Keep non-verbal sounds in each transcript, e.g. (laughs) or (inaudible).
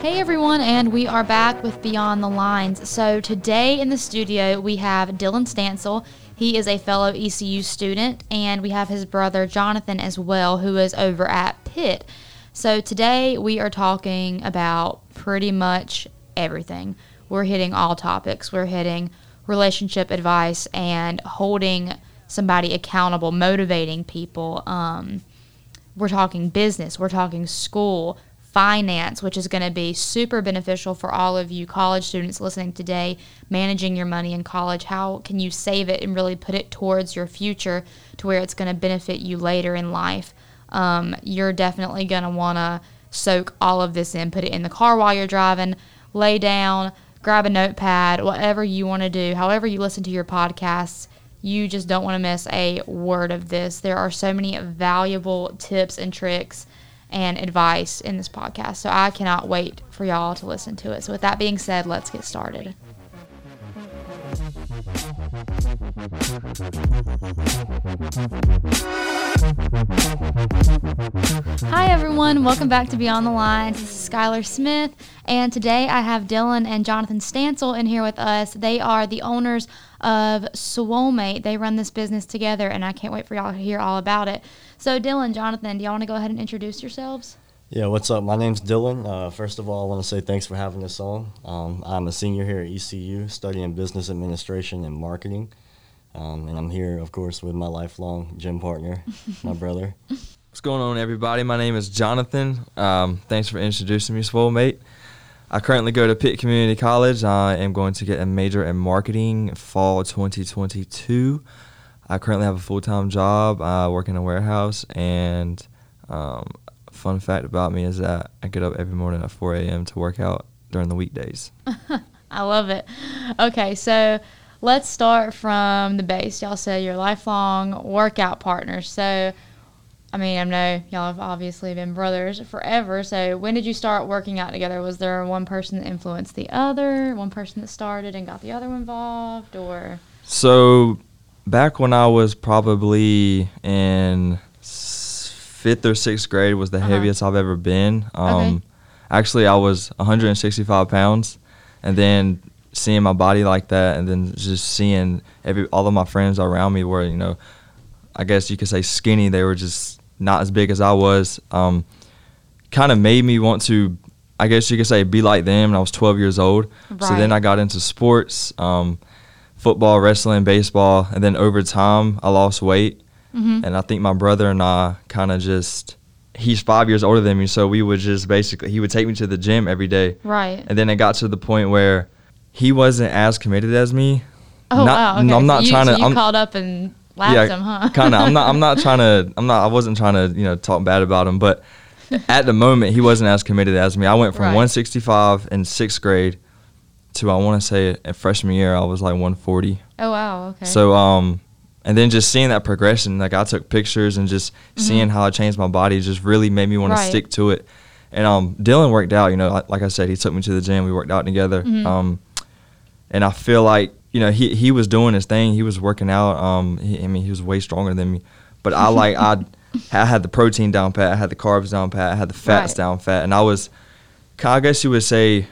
Hey everyone, and we are back with Beyond the Lines. So today in the studio we have Dylan Stansel. He is a fellow ECU student, and we have his brother Jonathan as well, who is over at Pitt. So today we are talking about pretty much everything. We're hitting all topics. We're hitting relationship advice and holding somebody accountable, motivating people. Um, we're talking business. We're talking school finance, which is going to be super beneficial for all of you college students listening today, managing your money in college. How can you save it and really put it towards your future to where it's going to benefit you later in life? Um, you're definitely going to want to soak all of this in, put it in the car while you're driving, lay down, grab a notepad, whatever you want to do, however you listen to your podcasts. You just don't want to miss a word of this. There are so many valuable tips and tricks and advice in this podcast. So I cannot wait for y'all to listen to it. So, with that being said, let's get started. Hi, everyone. Welcome back to Beyond the Lines. This is Skylar Smith, and today I have Dylan and Jonathan Stansel in here with us. They are the owners of Swolemate. They run this business together, and I can't wait for y'all to hear all about it. So, Dylan, Jonathan, do y'all want to go ahead and introduce yourselves? Yeah, what's up? My name's Dylan. Uh, first of all, I want to say thanks for having us on. Um, I'm a senior here at ECU, studying business administration and marketing. Um, and I'm here, of course, with my lifelong gym partner, (laughs) my brother. What's going on, everybody? My name is Jonathan. Um, thanks for introducing me, Swolemate. I currently go to Pitt Community College. I am going to get a major in marketing fall 2022. I currently have a full time job. I work in a warehouse, and um, fun fact about me is that I get up every morning at 4 a.m. to work out during the weekdays. (laughs) I love it. Okay, so let's start from the base. Y'all said you're lifelong workout partners. So I mean, I know y'all have obviously been brothers forever. So when did you start working out together? Was there one person that influenced the other, one person that started and got the other involved, or? So back when I was probably in fifth or sixth grade was the uh-huh. heaviest I've ever been. Um, okay. Actually, I was 165 pounds, and then seeing my body like that, and then just seeing every all of my friends around me were, you know, I guess you could say skinny. They were just not as big as I was, um, kind of made me want to, I guess you could say, be like them. And I was 12 years old. Right. So then I got into sports, um, football, wrestling, baseball, and then over time I lost weight. Mm-hmm. And I think my brother and I kind of just he's five years older than me, so we would just basically he would take me to the gym every day. Right. And then it got to the point where he wasn't as committed as me. Oh Not, wow! Okay. I'm not you, trying to. So I'm, called up and Laughed yeah, him, huh? kind of. I'm not. I'm not (laughs) trying to. I'm not. I wasn't trying to. You know, talk bad about him, but at the moment he wasn't as committed as me. I went from right. 165 in sixth grade to I want to say at freshman year I was like 140. Oh wow. Okay. So um, and then just seeing that progression, like I took pictures and just mm-hmm. seeing how I changed my body, just really made me want right. to stick to it. And um, Dylan worked out. You know, like, like, I said, he took me to the gym. We worked out together. Mm-hmm. Um, and I feel like you know, he he was doing his thing. He was working out. Um, he, I mean, he was way stronger than me. But I like I, (laughs) I had the protein down pat. I had the carbs down pat. I had the fats right. down fat, and I was, I guess you would say,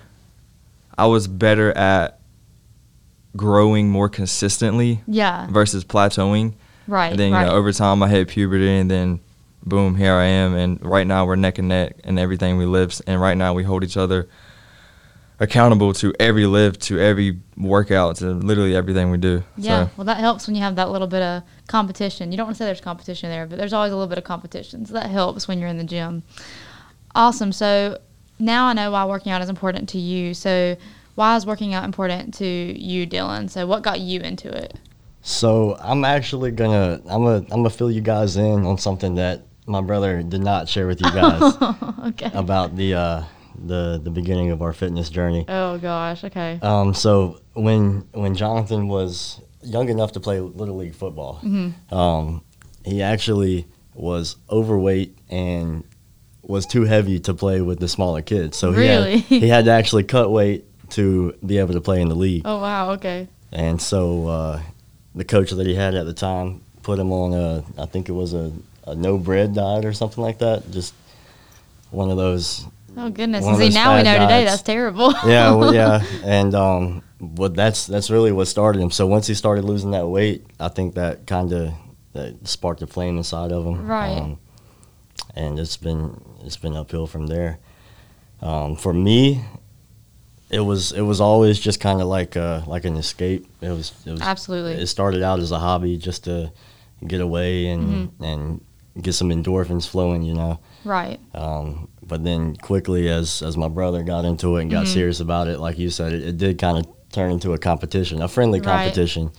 I was better at growing more consistently. Yeah. Versus plateauing. Right. And then you right. know over time I hit puberty, and then boom, here I am. And right now we're neck and neck in everything we live. And right now we hold each other accountable to every lift, to every workout, to literally everything we do. Yeah, so. well, that helps when you have that little bit of competition. You don't want to say there's competition there, but there's always a little bit of competition. So that helps when you're in the gym. Awesome. So now I know why working out is important to you. So why is working out important to you, Dylan? So what got you into it? So I'm actually gonna I'm gonna I'm gonna fill you guys in on something that my brother did not share with you guys (laughs) okay. about the uh, the the beginning of our fitness journey. Oh gosh, okay. Um, so when when Jonathan was young enough to play little league football, mm-hmm. um, he actually was overweight and was too heavy to play with the smaller kids. So really? he had, (laughs) he had to actually cut weight to be able to play in the league. Oh wow, okay. And so uh, the coach that he had at the time put him on a I think it was a, a no bread diet or something like that. Just one of those Oh goodness! See, now we know today that's terrible. (laughs) yeah, well, yeah, (laughs) and um, but that's that's really what started him. So once he started losing that weight, I think that kind of that sparked a flame inside of him. Right. Um, and it's been it's been uphill from there. Um, for me, it was it was always just kind of like uh like an escape. It was it was Absolutely. It started out as a hobby just to get away and Mm-hmm. and get some endorphins flowing, you know. right. Um, but then quickly, as as my brother got into it and got Mhm. serious about it, like you said, it, it did kind of turn into a competition, a friendly Right. competition.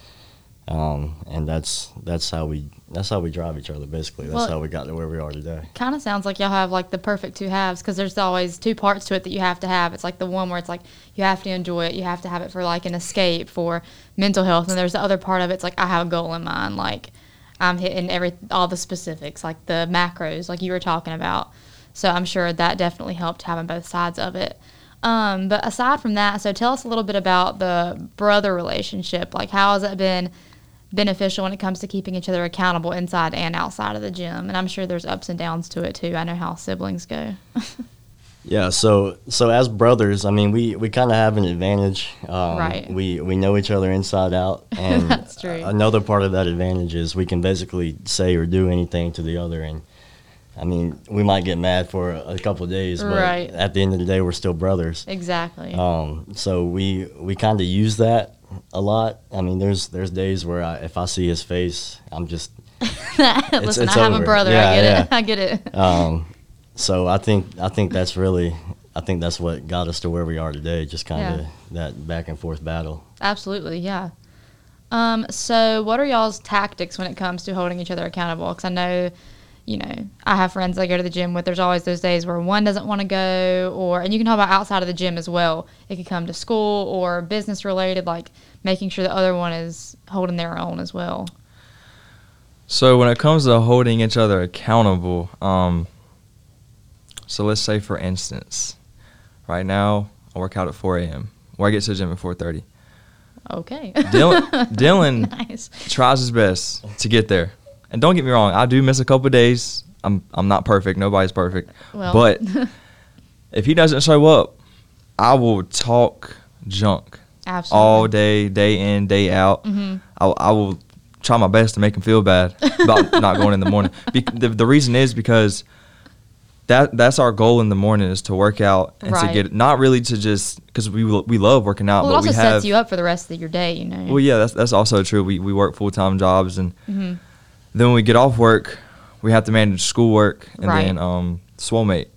Um, and that's that's how we that's how we drive each other. Basically, that's Well- how we got to where we are today. Kind of sounds like y'all have like the perfect two halves because there's always two parts to it that you have to have. It's like the one where it's like you have to enjoy it, you have to have it for like an escape for mental health, and there's the other part of it, it's like I have a goal in mind, like I'm hitting every all the specifics, like the macros, like you were talking about. So I'm sure that definitely helped having both sides of it. Um, but aside from that, so tell us a little bit about the brother relationship. Like, how has it been beneficial when it comes to keeping each other accountable inside and outside of the gym? And I'm sure there's ups and downs to it too. I know how siblings go. (laughs) Yeah. So so as brothers, I mean, we we kind of have an advantage. Um, Right. We we know each other inside out, (laughs) and That's true. another part of that advantage is we can basically say or do anything to the other, and I mean, we might get mad for a, a couple of days, but Right. at the end of the day, we're still brothers. exactly. Um, so we we kind of use that a lot. I mean, there's there's days where I, if I see his face, I'm just (laughs) Listen, it's I have a brother. Yeah, I get yeah. it. (laughs) I get it. um, so I think I think that's really I think that's what got us to where we are today. Just kind of Yeah. that back and forth battle. Absolutely, yeah. Um, so, what are y'all's tactics when it comes to holding each other accountable? Because I know, you know, I have friends I go to the gym with. There's always those days where one doesn't want to go, or and you can talk about outside of the gym as well. It could come to school or business related, like making sure the other one is holding their own as well. So when it comes to holding each other accountable, um, so let's say for instance, right now I work out at 4 a.m. or I get to the gym at 4:30. Okay. Dylan, (laughs) Dylan nice. tries his best to get there, and don't get me wrong, I do miss a couple days. I'm I'm not perfect. Nobody's perfect. Well, But (laughs) if he doesn't show up, I will talk junk absolutely. all day, day in, day out. Mhm. I, I will try my best to make him feel bad about (laughs) not going in the morning. Be- the, the reason is because that that's our goal in the morning is to work out and Right. to get not really to just because we we love working out, Well, it also we sets you up for the rest of your day, you know. well yeah that's that's also true. We we work full time jobs and Mhm. then when we get off work, we have to manage schoolwork and Right. then um Swolemate.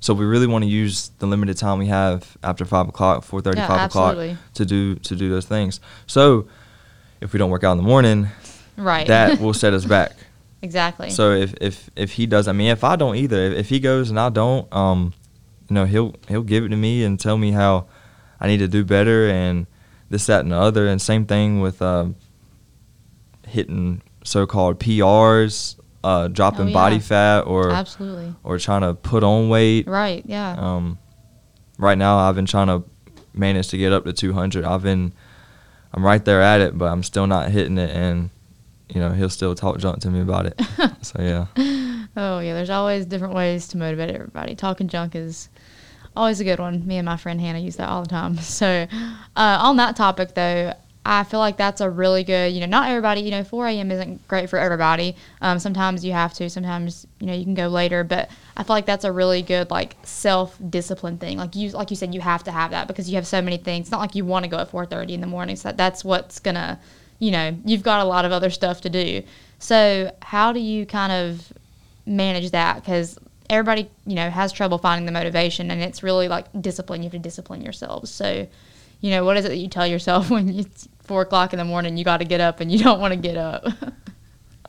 So we really want to use the limited time we have after five o'clock, four thirty, Yeah, five o'clock to do to do those things. So if we don't work out in the morning, Right. that (laughs) will set us back. Exactly. So if if if he does, I mean, if I don't either, if, if he goes and I don't, um, you know, he'll he'll give it to me and tell me how I need to do better and this, that, and the other. And same thing with um, hitting so-called PRs, uh, dropping Oh, yeah. body fat, or absolutely. or trying to put on weight. Right. Yeah. Um, right now, I've been trying to manage to get up to 200. I've been, I'm right there at it, but I'm still not hitting it, and you know, he'll still talk junk to me about it. (laughs) so yeah. Oh yeah, there's always different ways to motivate everybody. Talking junk is always a good one. Me and my friend Hannah use that all the time. (laughs) So uh, on that topic though, I feel like that's a really good. You know, not everybody. You know, 4 a.m. isn't great for everybody. Um, sometimes you have to. Sometimes you know you can go later. But I feel like that's a really good like self discipline thing. Like you, like you said, you have to have that because you have so many things. It's not like you want to go at 4:30 in the morning. So that's what's gonna. You know, you've got a lot of other stuff to do. So how do you kind of manage that because everybody you know has trouble finding the motivation and it's really like discipline you have to discipline yourselves so you know what is it that you tell yourself (laughs) when it's four o'clock in the morning you got to get up and you don't want to get up (laughs)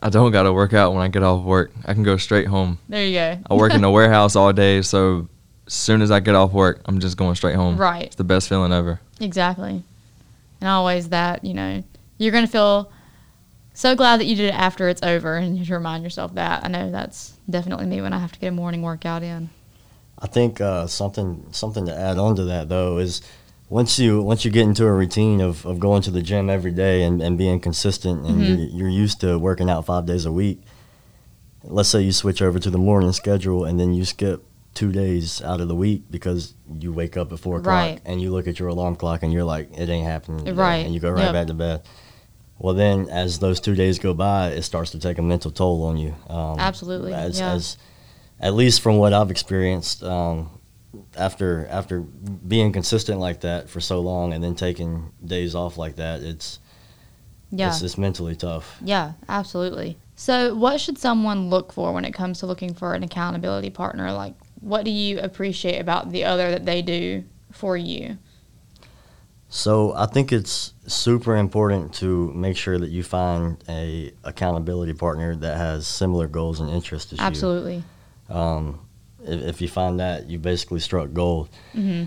I don't got to work out when I get off work. I can go straight home. there you go I work in the warehouse all day, so as soon as I get off work, I'm just going straight home. Right. It's the best feeling ever. exactly and always that you know you're gonna feel so glad that you did it after it's over and you to remind yourself that i know that's definitely me when i have to get a morning workout in I think uh, something something to add on to that though is once you once you get into a routine of, of going to the gym every day and, and being consistent and Mhm. you're, you're used to working out five days a week. Let's say you switch over to the morning schedule and then you skip two days out of the week because you wake up at four o'clock Right. and you look at your alarm clock and you're like, it ain't happening. today," Right. And you go right Yep. back to bed. Well, then as those two days go by, it starts to take a mental toll on you. Um, Absolutely, As, yeah. as, at least from what I've experienced, um, after after being consistent like that for so long and then taking days off like that, it's Yeah. it's, it's mentally tough. Yeah, absolutely. So, what should someone look for when it comes to looking for an accountability partner? Like, what do you appreciate about the other that they do for you? So I think it's super important to make sure that you find a accountability partner that has similar goals and interests as Absolutely. you. Um, if, if you find that, you basically struck gold. hmm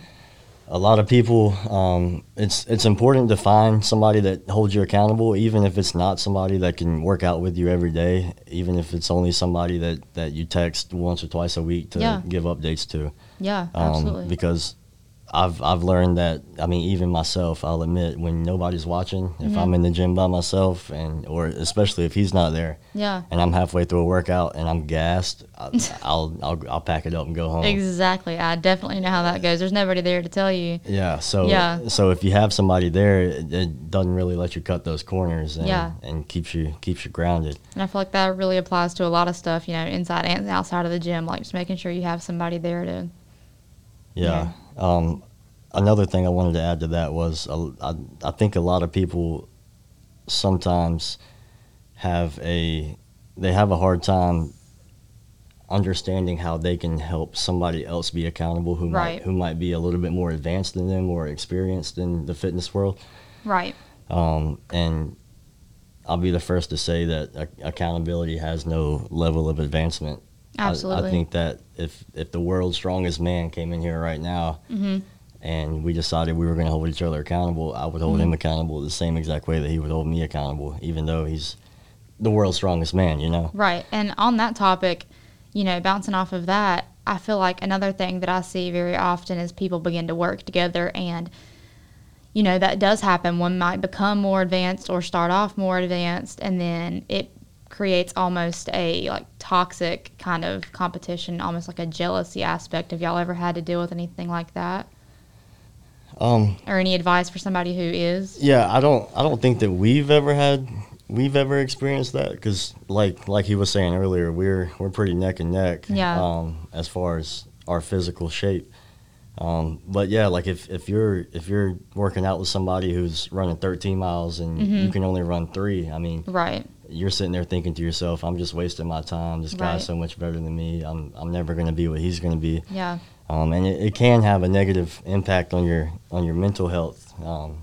A lot of people, um, it's it's important to find somebody that holds you accountable, even if it's not somebody that can work out with you every day, even if it's only somebody that, that you text once or twice a week to Yeah. give updates to. Yeah, um, absolutely. because I've I've learned that I mean even myself I'll admit when nobody's watching if Mhm. I'm in the gym by myself and or especially if he's not there yeah, and I'm halfway through a workout and I'm gassed I- (laughs) I'll I'll I'll pack it up and go home. exactly. I definitely know how that goes. There's nobody there to tell you. Yeah, so Yeah. so if you have somebody there, it, it doesn't really let you cut those corners and, Yeah. and keeps you keeps you grounded. And I feel like that really applies to a lot of stuff, you know, inside and outside of the gym, like just making sure you have somebody there to. Yeah. Um, another thing I wanted to add to that was uh, I, I think a lot of people sometimes have a they have a hard time understanding how they can help somebody else be accountable who Right. might who might be a little bit more advanced than them or experienced in the fitness world. Right. Um, and I'll be the first to say that ac- accountability has no level of advancement. I- Absolutely. I, think that if if the world's strongest man came in here right now hmm and we decided we were going to hold each other accountable, I would hold Mm-hmm. him accountable the same exact way that he would hold me accountable, even though he's the world's strongest man. You know? Right. And on that topic, you know, bouncing off of that, I feel like another thing that I see very often is people begin to work together and you know, that does happen. One might become more advanced or start off more advanced and then it creates almost a like toxic kind of competition, almost like a jealousy aspect. Have y'all ever had to deal with anything like that? Um, Or any advice for somebody who is? yeah, I don't I don't think that we've ever had we've ever experienced that because like like he was saying earlier, we're we're pretty neck and neck. Yeah. Um, as far as our physical shape. Um, but yeah, like if, if you're if you're working out with somebody who's running 13 miles and Mhm. you can only run three, I mean, Right. You're sitting there thinking to yourself, I'm just wasting my time. This Right. guy's so much better than me. I'm I'm never going to be what he's going to be. Yeah. Um, and it, it can have a negative impact on your on your mental health. Um,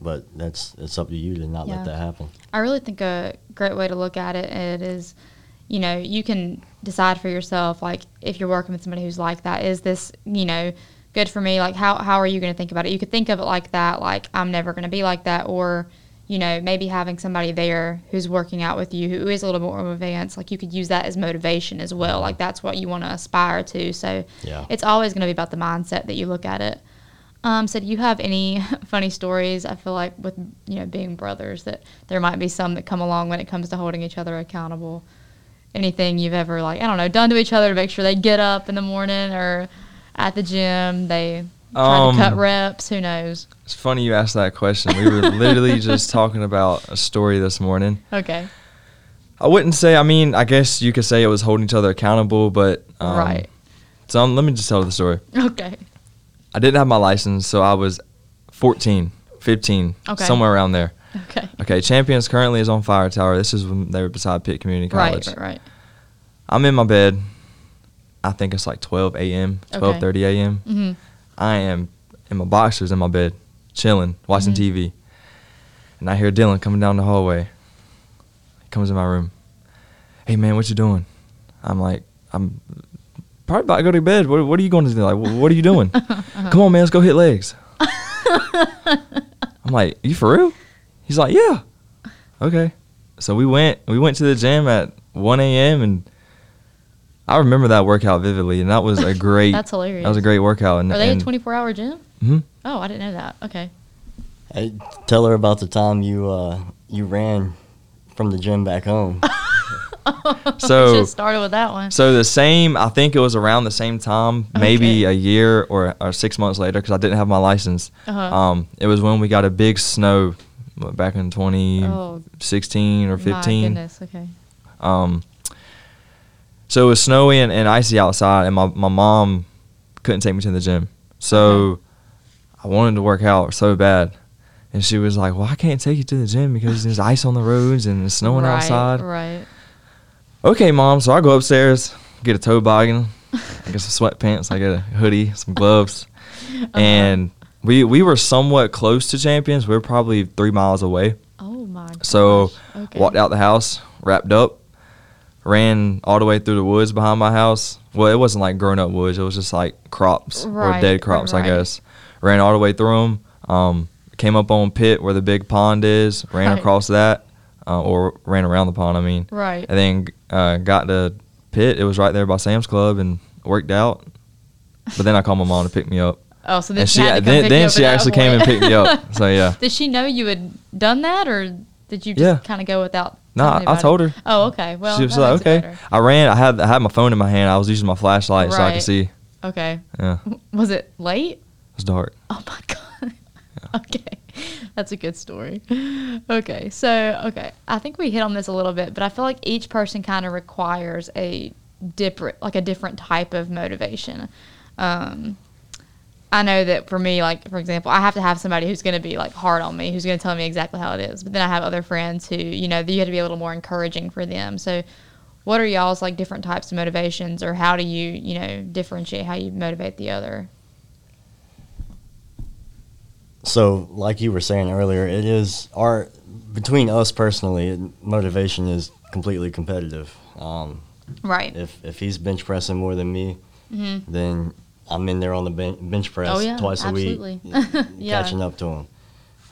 but that's it's up to you to not Yeah. let that happen. I really think a great way to look at it, it is, you know, you can decide for yourself, like, if you're working with somebody who's like that, is this, you know, good for me? Like, how, how are you going to think about it? You could think of it like that, like, I'm never going to be like that. Or, you know, maybe having somebody there who's working out with you who is a little bit more advanced, like, you could use that as motivation as well. Like, that's what you want to aspire to. So Yeah. it's always going to be about the mindset that you look at it. Um, so do you have any (laughs) funny stories? I feel like with you know being brothers that there might be some that come along when it comes to holding each other accountable. Anything you've ever like I don't know done to each other to make sure they get up in the morning or at the gym they to cut Um, reps. Who knows? It's funny you asked that question. We were literally (laughs) just talking about a story this morning. Okay, I wouldn't say. I mean, I guess you could say it was holding each other accountable, but um, right. So um, let me just tell the story. Okay, I didn't have my license, so I was 14, 15, Okay. somewhere around there. okay. Okay, Champions currently is on Fire Tower. This is when they were beside Pitt Community College. Right, right, right. I'm in my bed. I think it's like 12 a.m., Okay. 12:30 a.m. hmm I am in my boxers in my bed, chilling, watching Mhm. TV, and I hear Dylan coming down the hallway. He comes in my room. Hey man, what you doing? I'm like, I'm probably about to go to bed. What, what are you going to do? Like, what are you doing? (laughs) Come on, man, let's go hit legs. (laughs) I'm like, you for real? He's like, yeah. Okay. So we went. We went to the gym at 1 a.m. and I remember that workout vividly, and that was a (laughs) great. That's hilarious. That was a great workout. And, Are they a 24 hour gym? Mhm. Oh, I didn't know that. Okay. Hey, tell her about the time you uh, you ran from the gym back home. (laughs) (laughs) So- just started with that one. So the same, I think it was around the same time, maybe Okay. a year or, or six months later, because I didn't have my license. Uh-huh. Um, it was when we got a big snow back in 2016 Oh, or My 15. goodness. Okay. Um, so it was snowy and, and icy outside, and my, my mom couldn't take me to the gym. So I wanted to work out so bad. And she was like, Well, I can't take you to the gym because there's (laughs) ice on the roads and it's snowing right, outside. Right. Okay, mom. So I go upstairs, get a toboggan, I get some sweatpants, I get a hoodie, some gloves. (laughs) Uh-huh. And we, we were somewhat close to champions. We were probably three miles away. Oh my. Gosh. So okay. walked out the house, wrapped up, ran all the way through the woods behind my house. Well, it wasn't like grown up woods; it was just like crops or dead crops, right. I guess. Ran all the way through them. Um, came up on Pitt where the big pond is. Ran Right. across that, uh, or ran around the pond. I mean, Right. and then uh, got to Pitt. It was right there by Sam's Club, and worked out. But then I called my mom to pick me up, Oh, so then and she, she had to come then, then she actually came and picked me up. So yeah. (laughs) Did she know you had done that, or did you just Yeah. kind of go without? No, I, I told her. Oh, okay. Well, she was like, okay. I ran. I had I had my phone in my hand. I was using my flashlight so I could see. Okay. Yeah, it Was it late? was dark. Oh my (laughs) god. okay. That's a good story. Okay. So, okay. I think we hit on this a little bit, but I feel like each person kind of requires a different like a different type of motivation. Um I know that for me, like for example, I have to have somebody who's going to be like hard on me, who's going to tell me exactly how it is. But then I have other friends who, you know, you have to be a little more encouraging for them. So, what are y'all's like different types of motivations, or how do you, you know, differentiate how you motivate the other? So, like you were saying earlier, it is our between us personally. it- Motivation is completely competitive. Um, Right. if if he's bench pressing more than me, Mhm. then I'm in there on the ben- bench press Oh, yeah, twice absolutely. a week, (laughs) (laughs) Yeah. catching up to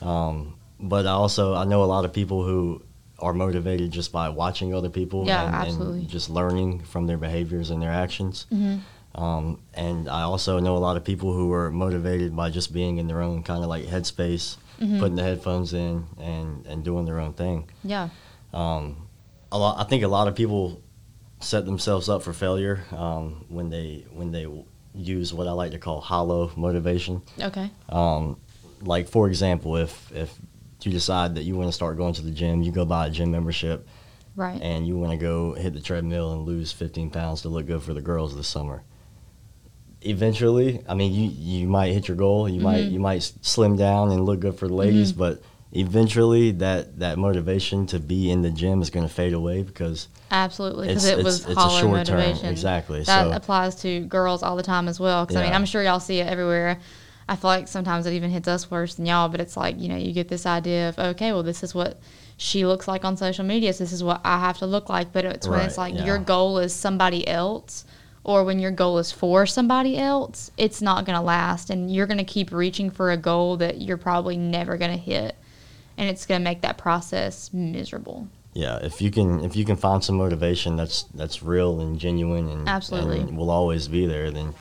them. Um, but I also I know a lot of people who are motivated just by watching other people Yeah, and, and just learning from their behaviors and their actions. Mhm. Um, and I also know a lot of people who are motivated by just being in their own kind of like headspace, Mhm. putting the headphones in and, and doing their own thing. Yeah. Um, a lot, I think a lot of people set themselves up for failure um, when they when they use what I like to call hollow motivation. Okay. Um, like for example, if if you decide that you want to start going to the gym, you go buy a gym membership, Right. and you want to go hit the treadmill and lose 15 pounds to look good for the girls this summer. Eventually, I mean, you you might hit your goal. You might Mhm. you might slim down and look good for the ladies, Mhm. but eventually that that motivation to be in the gym is going to fade away because Absolutely, because it it's, was it's a hollow short term exactly. That so applies to girls all the time as well. Because I mean, I'm sure y'all see it everywhere. I feel like sometimes it even hits us worse than y'all. But it's like you know, you get this idea of okay, well, this is what she looks like on social media. So this is what I have to look like. But it's when it's like yeah. your goal is somebody else. Or when your goal is for somebody else, it's not going to last. And you're going to keep reaching for a goal that you're probably never going to hit. And it's going to make that process miserable. yeah, if you can if you can find some motivation that's that's real and genuine and Absolutely. and will always be there, then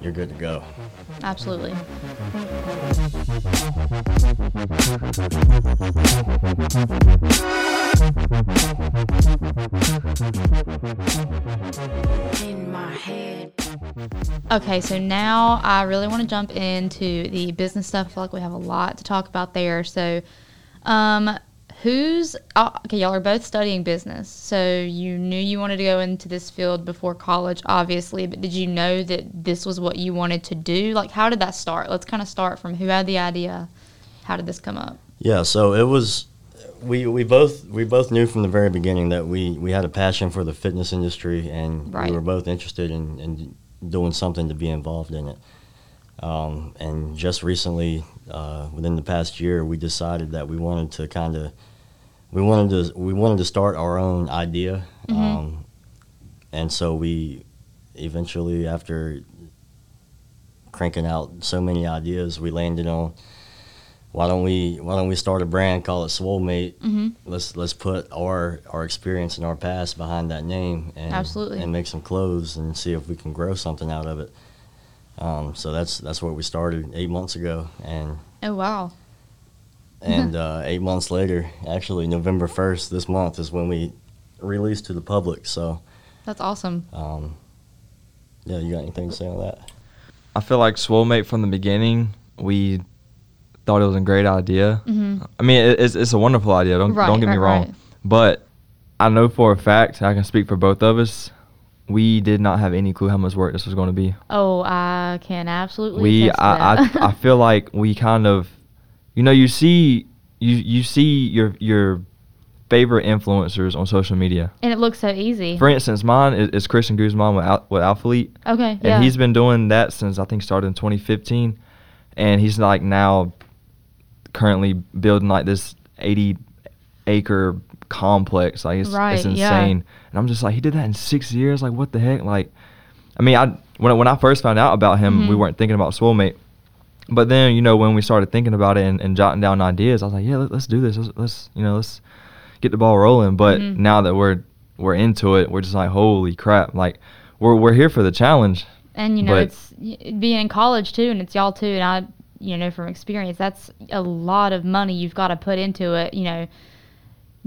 you're good to go. Absolutely. in my head. Okay, so now I really want to jump into the business stuff. I feel like we have a lot to talk about there. So, um, who's uh, okay? Y'all are both studying business, so you knew you wanted to go into this field before college, obviously. But did you know that this was what you wanted to do? Like, how did that start? Let's kind of start from who had the idea. How did this come up? Yeah, so it was we we both we both knew from the very beginning that we we had a passion for the fitness industry and Right. we were both interested in, in doing something to be involved in it. Um, and just recently, uh, within the past year, we decided that we wanted to kind of we wanted to we wanted to start our own idea. Mhm. Um, and so we eventually, after cranking out so many ideas, we landed on why don't we why don't we start a brand call it Swolemate Mm-hmm. let's let's put our our experience and our past behind that name and Absolutely. and make some clothes and see if we can grow something out of it. Um, so that's that's what we started eight months ago, and Oh wow! (laughs) and uh, eight months later, actually November first this month is when we released to the public. So, That's awesome. um, yeah, you got anything to say on that? I feel like Swolemate from the beginning, we thought it was a great idea. hmm I mean, it, it's, it's a wonderful idea. Don't Right, don't get me wrong. right. But I know for a fact, I can speak for both of us. We did not have any clue how much work this was going to be. Oh, I can absolutely. we I, that. I I feel (laughs) like we kind of you know you see you you see your your favorite influencers on social media. and it looks so easy. For instance, mine is, is Christian Guzman with Al, with Alphalete, okay, and yeah. he's been doing that since I think started in 2015, and he's like now currently building like this 80 acre complex. Like it's, Right, it's yeah. insane, and I'm just like he did that in six years. Like what the heck? Like, I mean, I when I- when I first found out about him, we Mhm. weren't thinking about Swolemate. But then, you know, when we started thinking about it and, and jotting down ideas, I was like, yeah, let, us do this. Let's, let's, you know, let's get the ball rolling. But Mhm. now that we're we're into it, we're just like, holy crap! Like, we're we're here for the challenge. and you know, it's being in college too, and it's y'all too. And I, you know, from experience, that's a lot of money you've got to put into it. You know,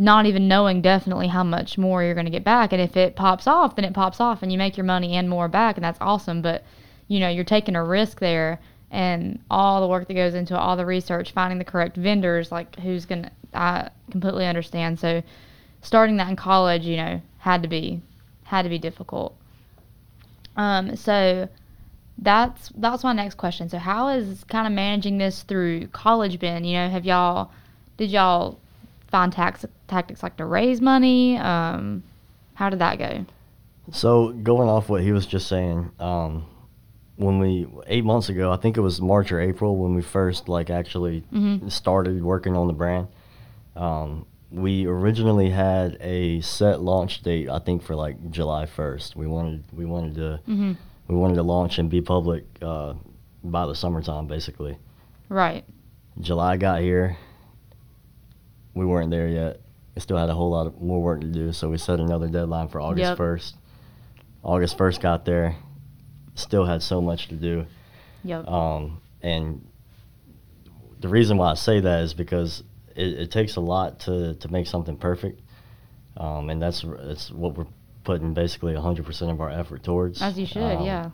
not even knowing definitely how much more you're going to get back. And if it pops off, then it pops off, and you make your money and more back, and that's awesome. But you know, you're taking a risk there, and all the work that goes into it, all the research, finding the correct vendors, like who's going to. I completely understand. So, starting that in college, you know, had to be had to be difficult. Um, so that's that's my next question. So how is kind of managing this through college been? You know, have y'all did y'all find tax tactics like to raise money? Um, how did that go? So going off what he was just saying, um, when we eight months ago, I think it was March or April when we first like actually Mhm. started working on the brand. Um, we originally had a set launch date, I think for like July first. We wanted we wanted to Mm-hmm. we wanted to launch and be public uh, by the summertime, basically. Right. July got here. We weren't there yet. We still had a whole lot of more work to do, so we set another deadline for August Yep. first. August first got there. Still had so much to do, Yep. um, and the reason why I say that is because it, it takes a lot to, to make something perfect, um, and that's that's what we're putting basically 100% of our effort towards. As you should. Um, yeah.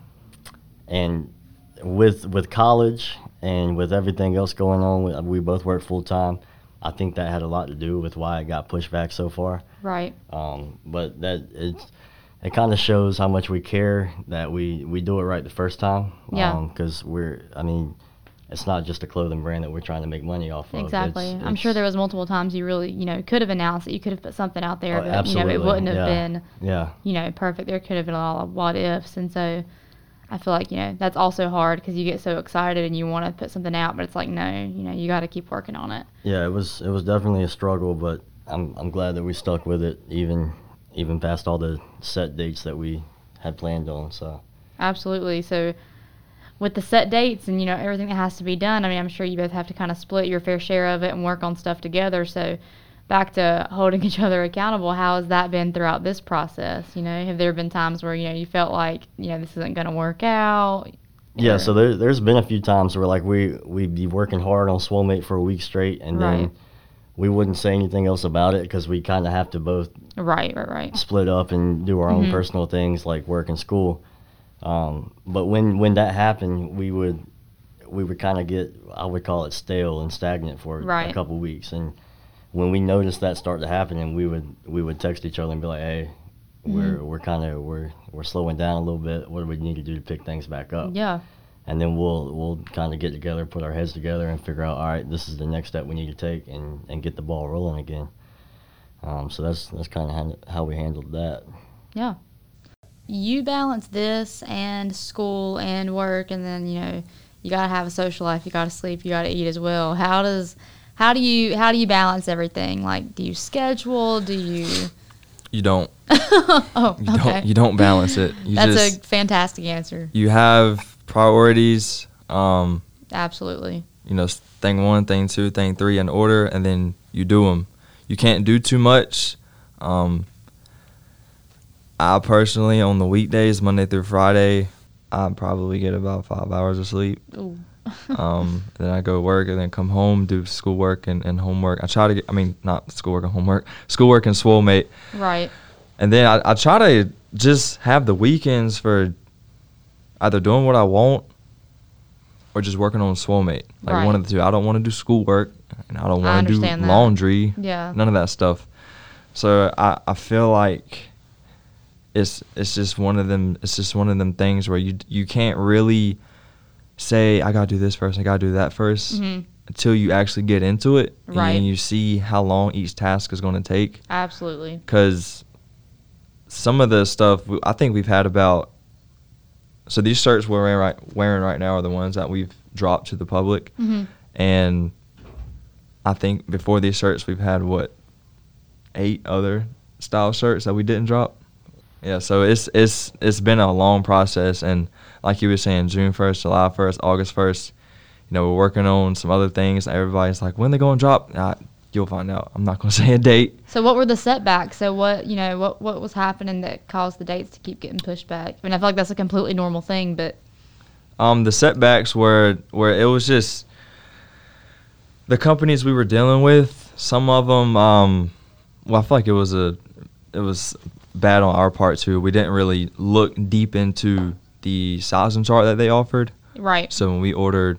and with with college and with everything else going on, we, we both work full time. I think that had a lot to do with why it got pushed back so far. Right. Um, but that it's it kind of shows how much we care that we we do it right the first time. Yeah. Because we're, I mean, it's not just a clothing brand that we're trying to make money off of. Exactly. It's- I'm sure there was multiple times you really, you know, could have announced that you could have put something out there, Oh, but you know, absolutely, it wouldn't have yeah. been, Yeah. you know, perfect. There could have been a lot of what ifs, and so I feel like you know that's also hard because you get so excited and you want to put something out, but it's like no, you know, you got to keep working on it. Yeah, it was it was definitely a struggle, but I'm I'm glad that we stuck with it even even past all the set dates that we had planned on. So Absolutely. So with the set dates and you know everything that has to be done, I mean, I'm sure you both have to kind of split your fair share of it and work on stuff together. So back to holding (laughs) each other accountable, how has that been throughout this process? You know, have there been times where you know you felt like you know this isn't going to work out? yeah, Or- so there there's been a few times where like we we'd be working hard on Swolemate for a week straight, and Right. then we wouldn't say anything else about it because we kind of have to both right, right, right. split up and do our own Mhm. personal things like work and school. Um, but when when that happened, we would we would kind of get I would call it stale and stagnant for Right. a couple weeks. And when we noticed that start to happen, and we would we would text each other and be like, "Hey, we're Mhm. we're kind of we're we're slowing down a little bit. What do we need to do to pick things back up?" Yeah, And then we'll we'll kind of get together, put our heads together, and figure out, all right, this is the next step we need to take, and and get the ball rolling again. Um, so that's that's kind of how we handled that. yeah. You balance this and school and work, and then you know you gotta have a social life. You gotta sleep. You gotta eat as well. How does how do you how do you balance everything? Like, do you schedule? Do you? You don't. (laughs) oh, You okay. don't. You don't balance it. You That's just a fantastic answer. you have priorities. Um, Absolutely. you know, thing one, thing two, thing three in order, and then you do them. You can't do too much. Um, I personally, on the weekdays, Monday through Friday, I probably get about five hours of sleep. Ooh. Um, then I go to work and then come home, do schoolwork and, and homework. I try to get, I mean, not schoolwork and homework, schoolwork and Swolemate. right. and then I, I try to just have the weekends for either doing what I want or just working on Swolemate. Like Right. one of the two. I don't want to do schoolwork and I don't want to do that. laundry. Yeah. None of that stuff. So I, I feel like it's it's just one of them it's just one of them things where you you can't really say I gotta do this first, I gotta do that 1st Mhm. until you actually get into it Right. and you see how long each task is going to take Absolutely. because some of the stuff I think we've had about. So these shirts we're wearing right, wearing right now are the ones that we've dropped to the public, hmm and I think before these shirts we've had what eight other style shirts that we didn't drop. Yeah, so it's it's it's been a long process, and like you were saying, June first, July first, August first. You know, we're working on some other things. Everybody's like, when they going to drop? Uh, you'll find out. I'm not going (laughs) to say a date. So what were the setbacks? So what you know what what was happening that caused the dates to keep getting pushed back? I mean, I feel like that's a completely normal thing, but Um, the setbacks were where it was just the companies we were dealing with. Some of them, um, well, I feel like it was a it was bad on our part too. We didn't really look deep into the sizing chart that they offered. right. So when we ordered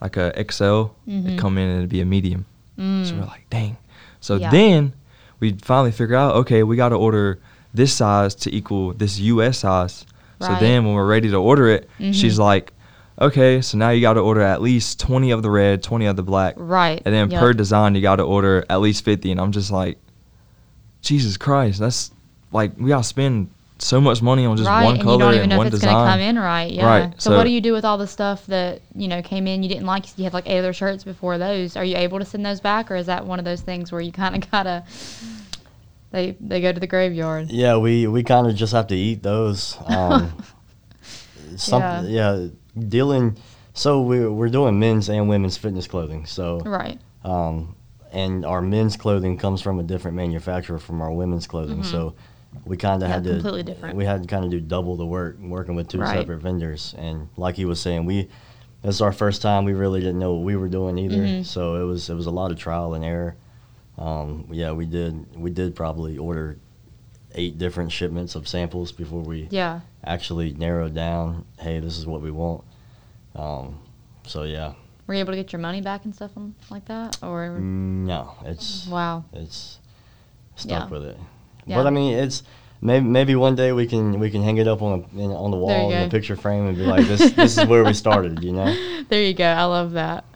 like a XL, Mhm. it'd come in and it'd be a medium. Mm. So we're like, dang. So Yeah. then we finally figure out, okay, we got to order this size to equal this US size. So then when we're ready to order it, Mhm. she's like, okay, so now you got to order at least 20 of the red, 20 of the black. Right. And then Yep. per design, you got to order at least 50. And I'm just like, Jesus Christ, that's like, we all spend so much money on just right, one and color you don't even and know one if it's design. gonna come in right. Yeah. Right, So, what do you do with all the stuff that you know came in you didn't like? You had like eight other shirts before those. Are you able to send those back, or is that one of those things where you kind of (laughs) gotta they they go to the graveyard? Yeah, we, we kind of just have to eat those. Um, (laughs) some, Yeah. yeah. dealing. So we're we're doing men's and women's fitness clothing. So Right. um, and our men's clothing comes from a different manufacturer from our women's clothing. So we kind of Mm-hmm. Yeah, had to completely different. We had to kind of do double the work working with two Right. separate vendors. And like he was saying, we this is our first time. We really didn't know what we were doing either. Mhm. So it was it was a lot of trial and error. Um, yeah, we did we did probably order eight different shipments of samples before we Yeah. actually narrowed down. Hey, this is what we want. Um, so yeah, Were you able to get your money back and stuff like that, or Mm, no, it's wow? it's stuck Yeah. with it. Yeah. But I mean, it's maybe maybe one day we can we can hang it up on a, in, on the wall in a picture frame and be like, this this is where we started, you know? (laughs) There you go. I love that.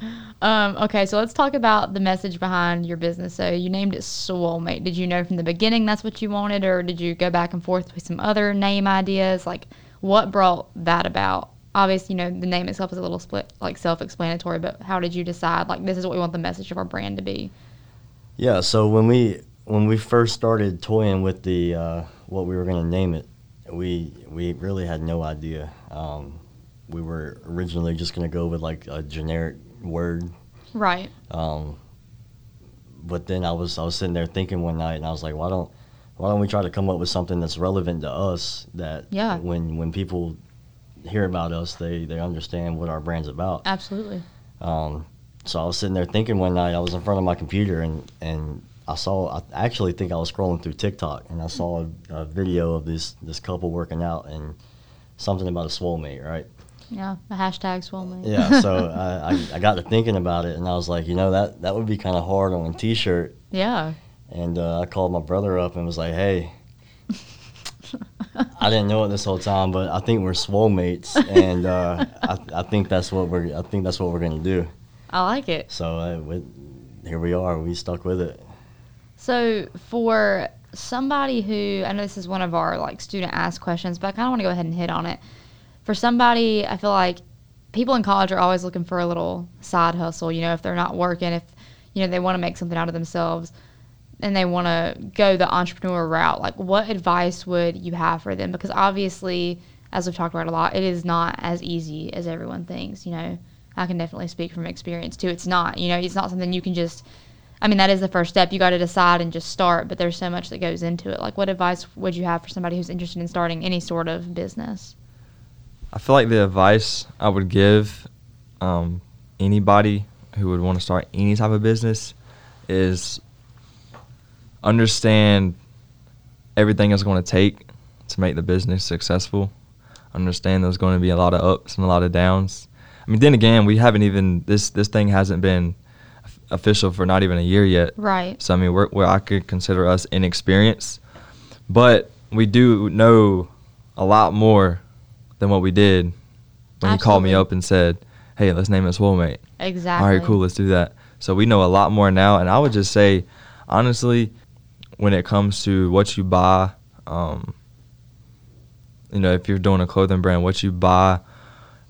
Um, okay, so let's talk about the message behind your business. So you named it Swolemate. Did you know from the beginning that's what you wanted, or did you go back and forth with some other name ideas? Like, what brought that about? Obviously, you know the name itself is a little split, like self-explanatory. But how did you decide? Like, this is what we want the message of our brand to be. Yeah. So when we when we first started toying with the uh, what we were gonna name it, we we really had no idea. Um, we were originally just gonna go with like a generic word Right. Um, but then I was I was sitting there thinking one night, and I was like, why don't why don't we try to come up with something that's relevant to us that Yeah. when when people hear about us, they they understand what our brand's about. Absolutely. Um, so I was sitting there thinking one night, I was in front of my computer, and and I saw I actually think I was scrolling through TikTok, and I saw a, a video of this this couple working out and something about a swole mate, right? Yeah. The hashtag Swolemate. Yeah, so (laughs) I, I, I got to thinking about it, and I was like, you know, that that would be kind of hard on a T-shirt. yeah. And uh, I called my brother up and was like, hey, I didn't know it this whole time, but I think we're swole mates, and uh, (laughs) I, I think that's what we're I think that's what we're gonna do. I like it. So uh, we, here we are. We stuck with it. So for somebody who I know this is one of our like student asked questions, but I kind of want to go ahead and hit on it. For somebody, I feel like people in college are always looking for a little side hustle. You know, if they're not working, if you know they want to make something out of themselves, and they want to go the entrepreneur route. Like, what advice would you have for them? Because obviously, as we've talked about a lot, it is not as easy as everyone thinks. You know, I can definitely speak from experience too. It's not. You know, it's not something you can just I mean, that is the first step. You got to decide and just start, but there's so much that goes into it. Like, what advice would you have for somebody who's interested in starting any sort of business? I feel like the advice I would give um, anybody who would want to start any type of business is understand everything it's going to take to make the business successful. Understand there's going to be a lot of ups and a lot of downs. I mean, then again, we haven't even this this thing hasn't been official for not even a year yet. Right. So I mean, we're, we're I could consider us inexperienced, but we do know a lot more than what we did when you called me up and said, "Hey, let's name it Swolemate." Exactly. All right, cool, let's do that. So we know a lot more now, and I would just say, honestly, when it comes to what you buy, um, you know, if you're doing a clothing brand, what you buy,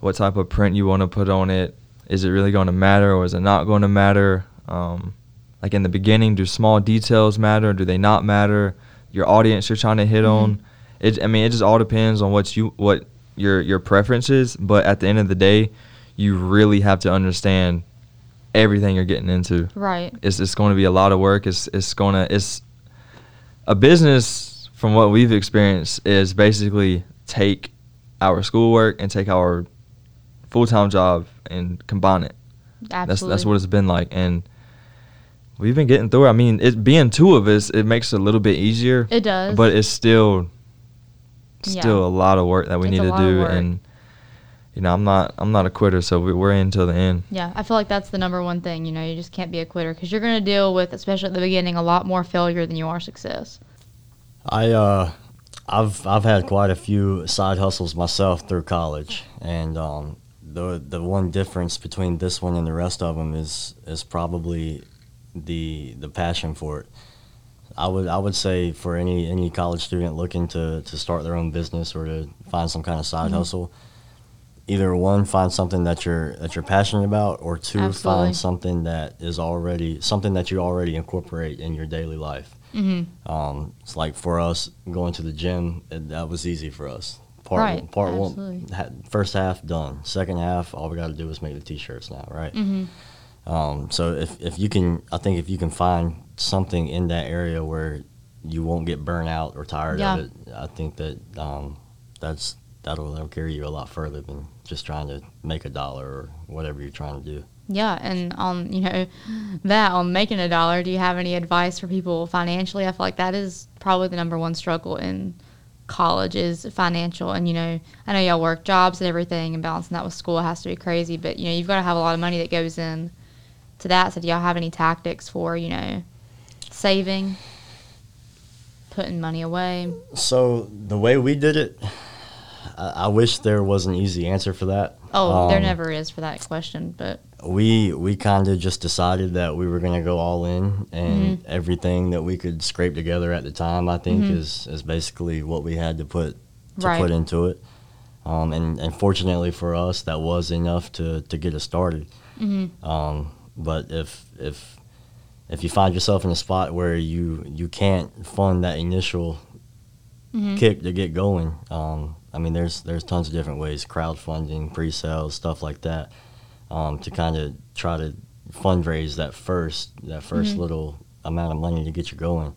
what type of print you want to put on it, is it really going to matter or is it not going to matter? Um, like in the beginning, do small details matter? Do they not matter? Your audience you're trying to hit on. It, I mean, it just all depends on what you what your your preference is. But at the end of the day, you really have to understand everything you're getting into. Right. It's it's going to be a lot of work. It's it's going to it's a business from what we've experienced is basically take our schoolwork and take our full time job and combine it. Absolutely. That's that's what it's been like, and we've been getting through. it. I mean, it being two of us, it makes it a little bit easier. It does. but it's still Yeah. still a lot of work that we It's a need to lot of do, work. and you know, I'm not I'm not a quitter, so we, we're in till the end. Yeah, I feel like that's the number one thing. You know, you just can't be a quitter because you're going to deal with, especially at the beginning, a lot more failure than you are success. I uh, I've I've had quite a few side hustles myself through college, and um, the the one difference between this one and the rest of them is is probably the the passion for it. I would I would say for any any college student looking to to start their own business or to find some kind of side Mhm. hustle, either one find something that you're that you're passionate about, or two Absolutely. find something that is already something that you already incorporate in your daily life. Mm-hmm. Um, it's like for us going to the gym, it, that was easy for us. Part Right, part absolutely. one, ha, first half done. Second half, all we got to do is make the t-shirts now, right? Mm-hmm. Um, so if if you can, I think if you can find something in that area where you won't get burnt out or tired Yeah. of it, I think that um, that's that'll, that'll carry you a lot further than just trying to make a dollar or whatever you're trying to do. Yeah, and on you know that on making a dollar, do you have any advice for people financially? I feel like that is probably the number one struggle in college is financial. And you know, I know y'all work jobs and everything, and balancing that with school has to be crazy. But you know, you've got to have a lot of money that goes in to that. So do y'all have any tactics for you know saving, putting money away? So the way we did it, I, I wish there was an easy answer for that. Oh, there Um, never is for that question, but we we kind of just decided that we were going to go all in and Mm-hmm. everything that we could scrape together at the time i think Mhm. is is basically what we had to put to Right. put into it um, and and fortunately for us that was enough to to get us started hmm um, but if if if you find yourself in a spot where you you can't fund that initial hmm kick to get going. Um, I mean, there's there's tons of different ways, crowdfunding, pre-sales, stuff like that, um, to kind of try to fundraise that first that 1st Mhm. little amount of money to get you going.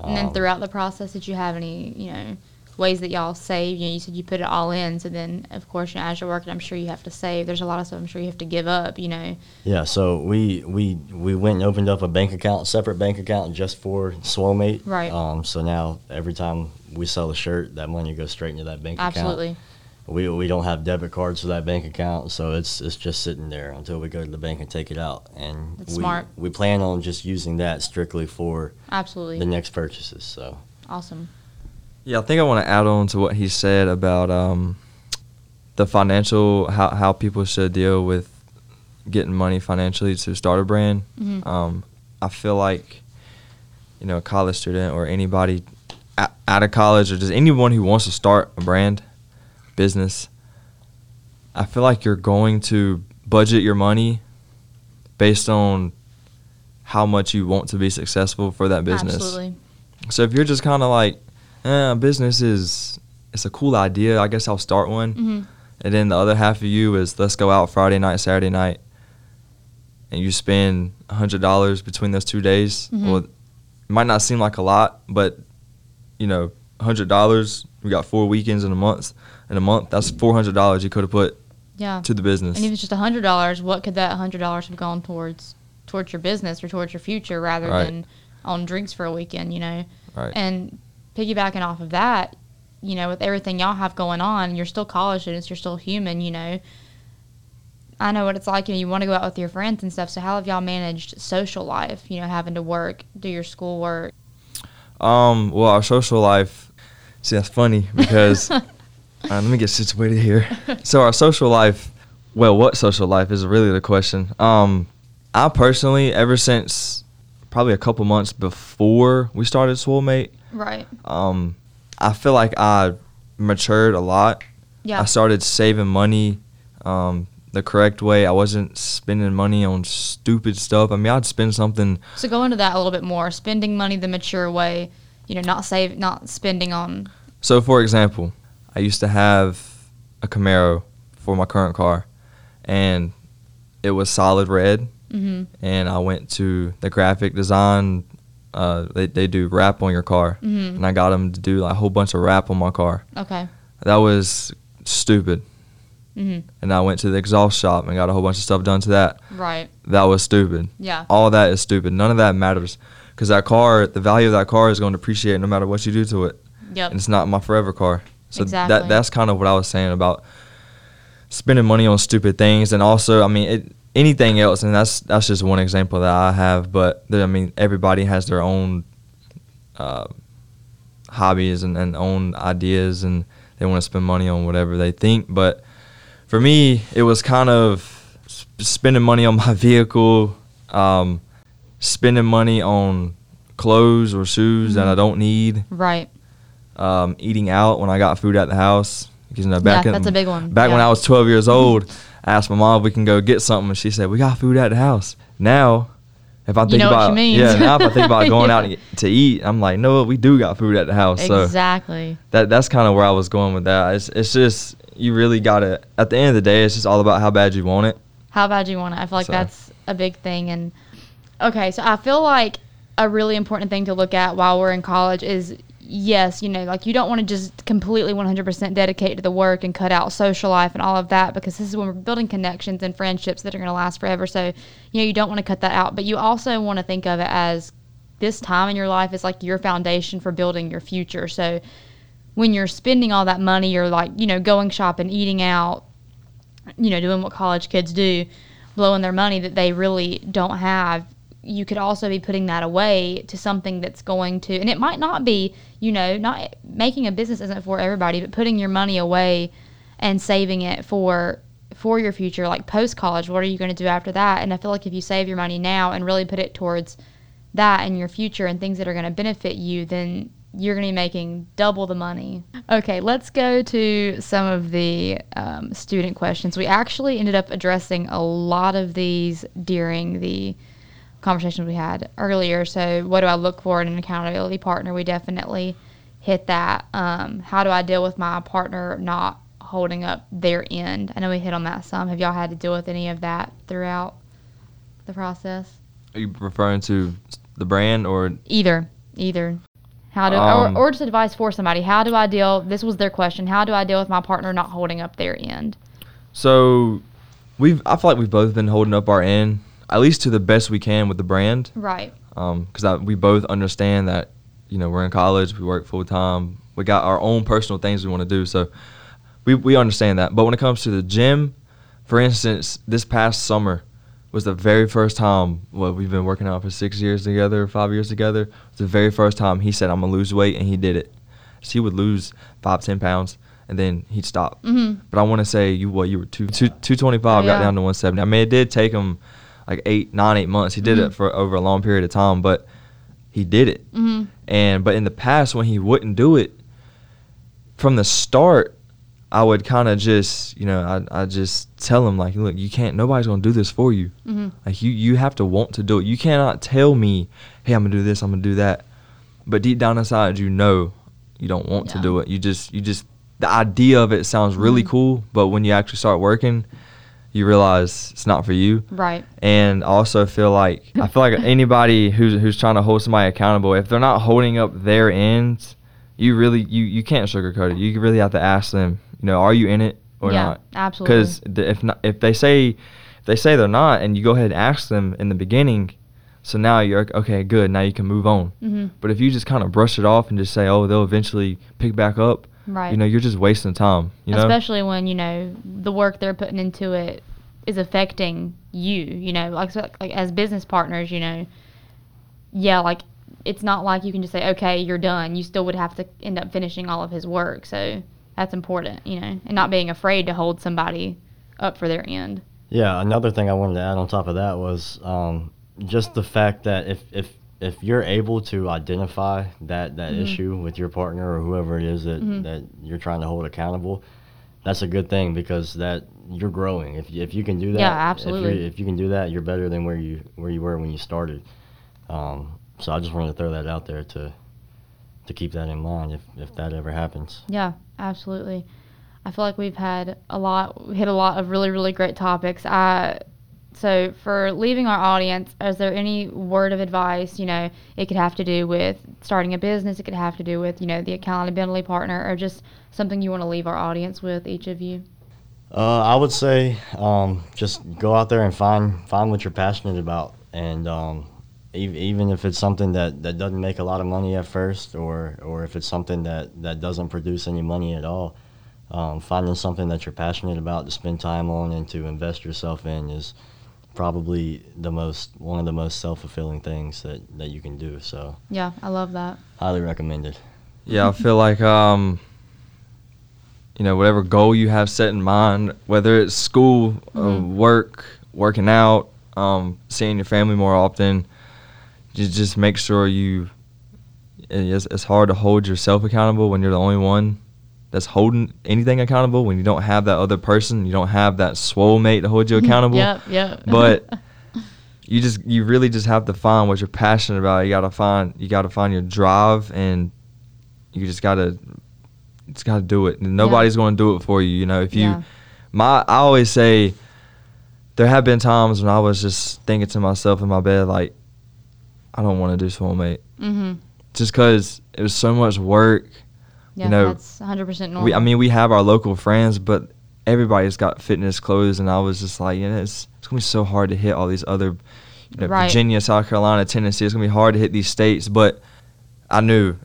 And then Um, throughout the process, did you have any, you know, ways that y'all save? You know, you said you put it all in, so then of course, you know, as you're working, I'm sure you have to save. There's a lot of stuff I'm sure you have to give up. You know, Yeah, so we we we went and opened up a bank account, separate bank account just for Swolemate. Right. Um, so now every time we sell a shirt, that money goes straight into that bank account. absolutely. We we don't have debit cards for that bank account, so it's it's just sitting there until we go to the bank and take it out. And That's we, smart. We plan on just using that strictly for Absolutely. the next purchases. So awesome. Yeah, I think I want to add on to what he said about um, the financial how how people should deal with getting money financially to start a brand. Mhm. Um, I feel like you know a college student or anybody a- out of college or just anyone who wants to start a brand business. I feel like you're going to budget your money based on how much you want to be successful for that business. Absolutely. So if you're just kind of like, eh, business is it's a cool idea. I guess I'll start one. hmm And then the other half of you is let's go out Friday night, Saturday night, and you spend a hundred dollars between those two days. Mhm. Well, it might not seem like a lot, but you know, a hundred dollars. We got four weekends in a month. In a month, that's four hundred dollars you could have put Yeah. to the business. And if it's just a hundred dollars, what could that hundred dollars have gone towards? Towards your business or towards your future, rather Right. than on drinks for a weekend. You know. right. And piggybacking off of that, you know, with everything y'all have going on, you're still college students, you're still human, you know. I know what it's like, you know, you want to go out with your friends and stuff. So how have y'all managed social life, you know, having to work, do your schoolwork? Um, well, our social life. See, that's funny because (laughs) uh, let me get situated here. So our social life. Well, what social life is really the question. Um, I personally, ever since probably a couple months before we started Swolemate, Right. um, I feel like I matured a lot. Yeah. I started saving money um, the correct way. I wasn't spending money on stupid stuff. I mean, I'd spend something. So go into that a little bit more. Spending money the mature way, you know, not save, not spending on. So, for example, I used to have a Camaro for my current car, and it was solid red. hmm And I went to the graphic design. Uh, they they do wrap on your car, hmm and I got them to do like, a whole bunch of wrap on my car. Okay. That was stupid. hmm And I went to the exhaust shop and got a whole bunch of stuff done to that. Right. That was stupid. Yeah. All that is stupid. None of that matters because that car, the value of that car is going to depreciate no matter what you do to it. Yep. And it's not my forever car. So Exactly. that that's kind of what I was saying about spending money on stupid things, and also, I mean, it, anything else. And that's that's just one example that I have. But I mean, everybody has their own uh, hobbies and, and own ideas, and they want to spend money on whatever they think. But for me, it was kind of sp- spending money on (laughs) my vehicle, um, spending money on clothes or shoes that I don't need Right. um, eating out when I got food at the house. Because you know, back Yeah, in, that's a big one. Back when I was 12 years mm-hmm. old, I asked my mom if we can go get something, and she said we got food at the house. Now, if I You think know what about yeah, now if I think about (laughs) going out Yeah. to, to eat, I'm like, no, we do got food at the house. So Exactly. that that's kind of where I was going with that. It's it's just you really gotta. At the end of the day, it's just all about how bad you want it. How bad you want it. I feel like So- that's a big thing. And okay, so I feel like a really important thing to look at while we're in college is yes, you know, like you don't want to just completely 100% dedicate to the work and cut out social life and all of that because this is when we're building connections and friendships that are going to last forever. So, you know, you don't want to cut that out, but you also want to think of it as this time in your life is like your foundation for building your future. So, when you're spending all that money, you're like, you know, going shopping, eating out, you know, doing what college kids do, blowing their money that they really don't have, you could also be putting that away to something that's going to, and it might not be, you know, not making a business isn't for everybody, but putting your money away and saving it for for your future, like post college. What are you going to do after that? And I feel like if you save your money now and really put it towards that and your future and things that are going to benefit you, then you're going to be making double the money. Okay, let's go to some of the um, student questions. We actually ended up addressing a lot of these during the conversations we had earlier. So, what do I look for in an accountability partner? We definitely hit that. Um, how do I deal with my partner not holding up their end? I know we hit on that some. Have y'all had to deal with any of that throughout the process? Are you referring to the brand or Either, either. How do Um, or, or just advice for somebody? How do I deal? This was their question. How do I deal with my partner not holding up their end? so? We've I feel like we've both been holding up our end at least to the best we can with the brand. Right. because we both understand that you know we're in college, we work full time, we got our own personal things we want to do, so we we understand that. But when it comes to the gym, for instance, this past summer was the very first time. Well, we've been working out for six years together, five years together. It's the very first time he said, "I'm gonna lose weight," and he did it. So he would lose five, ten pounds, and then he'd stop. Mm-hmm. But I want to say you what you were two two two twenty five, Oh, got yeah. down to one seventy. I mean, it did take him like eight, nine, eight months. He did Mhm. it for over a long period of time, but he did it. Mm-hmm. And but in the past, when he wouldn't do it, from the start, I would kind of just, you know, I I just tell him like, look, you can't. Nobody's gonna do this for you. Mm-hmm. Like you you have to want to do it. You cannot tell me, hey, I'm gonna do this, I'm gonna do that, but deep down inside, you know, you don't want to do it. You just you just the idea of it sounds really Mhm. cool, but when you actually start working, you realize it's not for you Right. and I also feel like I feel like (laughs) anybody who's who's trying to hold somebody accountable, if they're not holding up their ends, you really you you can't sugarcoat it. You really have to ask them, you know, are you in it or yeah. not? Absolutely. Because if not, if they say if they say they're not, and you go ahead and ask them in the beginning, So now you're okay, good. Now you can move on. Mm-hmm. But if you just kind of brush it off and just say, "Oh, they'll eventually pick back up," Right. you know, you're just wasting time. You know, Especially when you know the work they're putting into it is affecting you. You know, like so, like as business partners, you know, yeah, like it's not like you can just say, okay, you're done. You still would have to end up finishing all of his work. So that's important, you know, and not being afraid to hold somebody up for their end. Yeah, another thing I wanted to add on top of that was um, just the fact that if, if if you're able to identify that, that Mhm. issue with your partner or whoever it is that, Mhm. that you're trying to hold accountable, that's a good thing because that you're growing. If you, if you can do that, Yeah, If, absolutely. you're- if you can do that, you're better than where you where you were when you started. Um, so I just wanted to throw that out there to to keep that in mind if, if that ever happens. Yeah, absolutely. I feel like we've had a lot, hit a lot of really, really great topics. I, so for leaving our audience, is there any word of advice? You know, it could have to do with starting a business. It could have to do with you know the accountability partner, or just something you want to leave our audience with, each of you. Uh, I would say um, just go out there and find find what you're passionate about, and um, ev- even if it's something that, that doesn't make a lot of money at first, or or if it's something that, that doesn't produce any money at all, um, finding something that you're passionate about to spend time on and to invest yourself in is probably the most one of the most self fulfilling things that, that you can do. So Yeah, I love that. highly recommended. Yeah, I feel like um, you know, whatever goal you have set in mind, whether it's school, uh, Mhm. work, working out, um, seeing your family more often, just just make sure you. It's, it's hard to hold yourself accountable when you're the only one that's holding anything accountable. When you don't have that other person, you don't have that swole mate to hold you (laughs) accountable. yep, yep. But (laughs) you just you really just have to find what you're passionate about. You gotta find you gotta find your drive and you just gotta just gotta do it. And nobody's gonna do it for you. You know, if you Yeah. my I always say there have been times when I was just thinking to myself in my bed like I don't want to do Swolemate mm-hmm. just because it was so much work. Yeah, know, that's 100 percent normal. We, I mean, we have our local friends, but everybody's got fitness clothes, and I was just like, you know, it's, it's gonna be so hard to hit all these other, you know, Right. Virginia, South Carolina, Tennessee. It's gonna be hard to hit these states, but I knew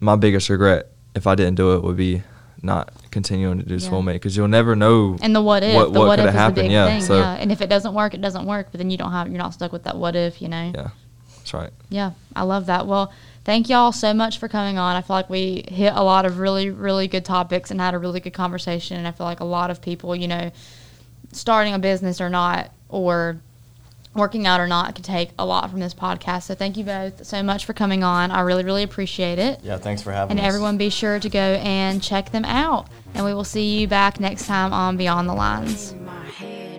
my biggest regret if I didn't do it would be not continuing to do Yeah. Swolemate because you'll never know. And the what if, What- the what what, coulda if is happened, yeah, thing. so- yeah, and if it doesn't work, it doesn't work. But then you don't have, you're not stuck with that what if, you know. Yeah, that's right. Yeah, I love that. Well, thank y'all so much for coming on. I feel like we hit a lot of really, really good topics and had a really good conversation. And I feel like a lot of people, you know, starting a business or not, or working out or not, can take a lot from this podcast. So thank you both so much for coming on. I really, really appreciate it. Yeah, thanks for having me. And us. everyone be sure to go and check them out. And we will see you back next time on Beyond the Lines.